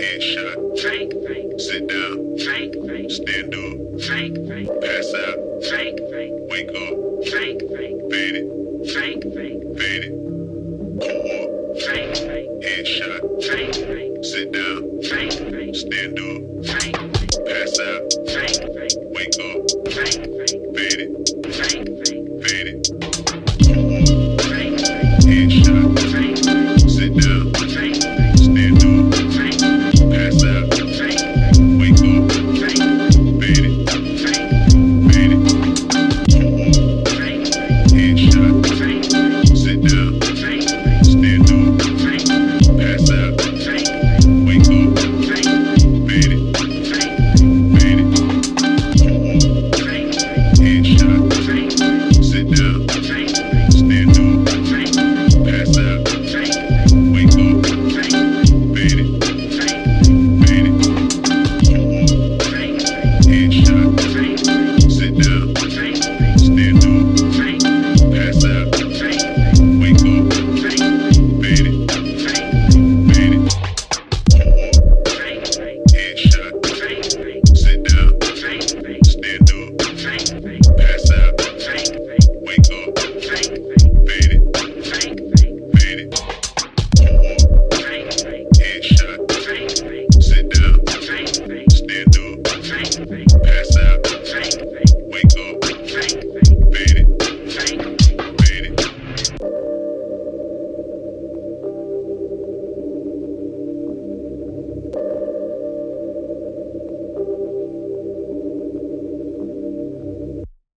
Head shot. Frank, Frank. Sit down. Frank, Frank. Stand up. Frank, Frank. Pass out. Frank, Frank. Wake up. Frank, Frank. Fade it. Frank, Frank. Fade it. Go up. Frank, Frank. Head shot. Frank, Frank. Sit down. Frank, Frank. Stand up. Frank. Pass out. Frank.